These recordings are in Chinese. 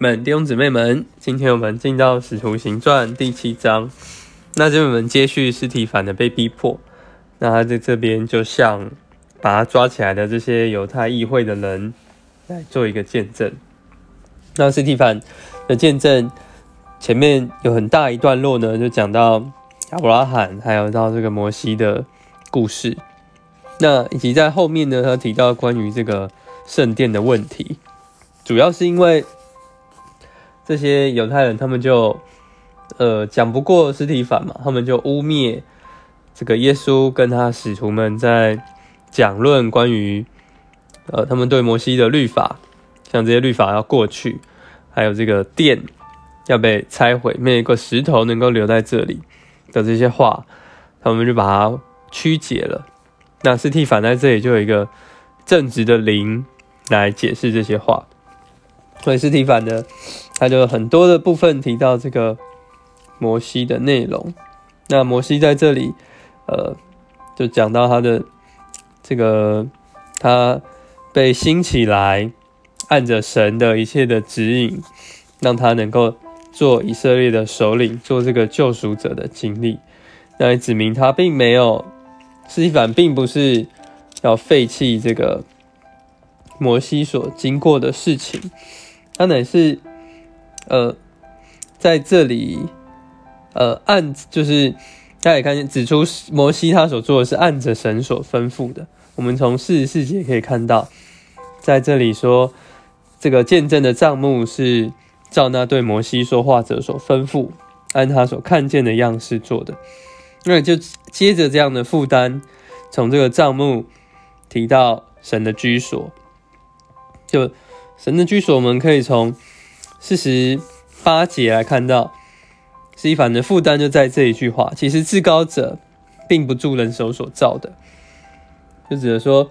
们弟兄姊妹们，今天我们进到《使徒行传》第七章。那就我们接续斯提凡的被逼迫，那他在这边就向把他抓起来的这些犹太议会的人来做一个见证。那斯提凡的见证前面有很大一段落呢，就讲到亚伯拉罕，还有到这个摩西的故事。那以及在后面呢，他提到关于这个圣殿的问题，主要是因为。这些犹太人，他们就呃讲不过实体反嘛，他们就污蔑这个耶稣跟他使徒们在讲论关于呃他们对摩西的律法，像这些律法要过去，还有这个殿要被拆毁，没有一个石头能够留在这里的这些话，他们就把它曲解了。那实体反在这里就有一个正直的灵来解释这些话。所以斯蒂凡的，他就很多的部分提到这个摩西的内容。那摩西在这里，呃，就讲到他的这个他被兴起来，按着神的一切的指引，让他能够做以色列的首领，做这个救赎者的经历。那也指明他并没有，斯蒂凡并不是要废弃这个摩西所经过的事情。他乃是，呃，在这里，呃，按就是大家也看见指出摩西他所做的是按着神所吩咐的。我们从四十四节可以看到，在这里说这个见证的账目是照那对摩西说话者所吩咐，按他所看见的样式做的。那就接着这样的负担，从这个账目提到神的居所，就。神的居所，我们可以从四十八节来看到，是一凡的负担就在这一句话。其实至高者并不住人手所造的，就指的说，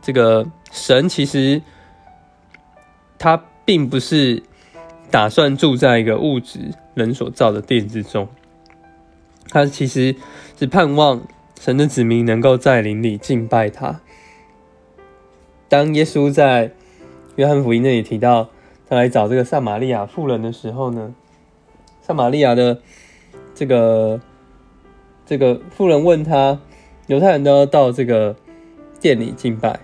这个神其实他并不是打算住在一个物质人所造的殿之中，他其实是盼望神的子民能够在灵里敬拜他。当耶稣在约翰福音那里提到，他来找这个撒玛利亚妇人的时候呢，撒玛利亚的这个这个妇人问他，犹太人都要到这个店里敬拜，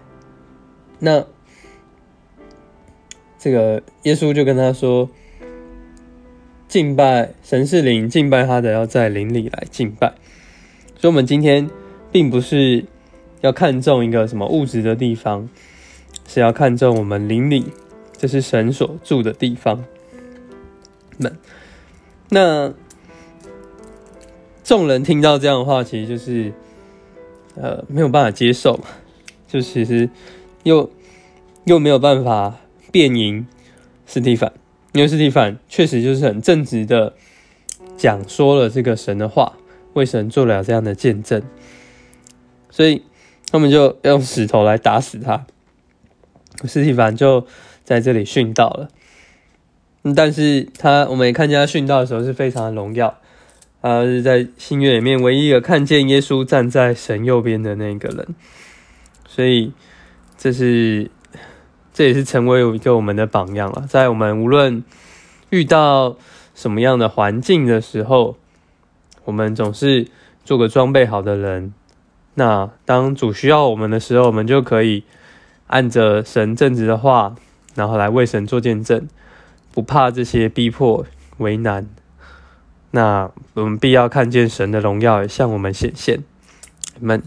那这个耶稣就跟他说，敬拜神是灵，敬拜他的要在灵里来敬拜。所以，我们今天并不是要看重一个什么物质的地方。是要看重我们邻里，这是神所住的地方。们，那众人听到这样的话，其实就是呃没有办法接受，就其实又又没有办法辩赢斯蒂凡，因为斯蒂凡确实就是很正直的讲说了这个神的话，为神做了这样的见证，所以他们就用石头来打死他。斯蒂凡就在这里殉道了，但是他我们也看见他殉道的时候是非常的荣耀，他是在新约里面唯一一个看见耶稣站在神右边的那个人，所以这是这也是成为一个我们的榜样了，在我们无论遇到什么样的环境的时候，我们总是做个装备好的人，那当主需要我们的时候，我们就可以。按着神正直的话，然后来为神做见证，不怕这些逼迫为难。那我们必要看见神的荣耀向我们显现。们。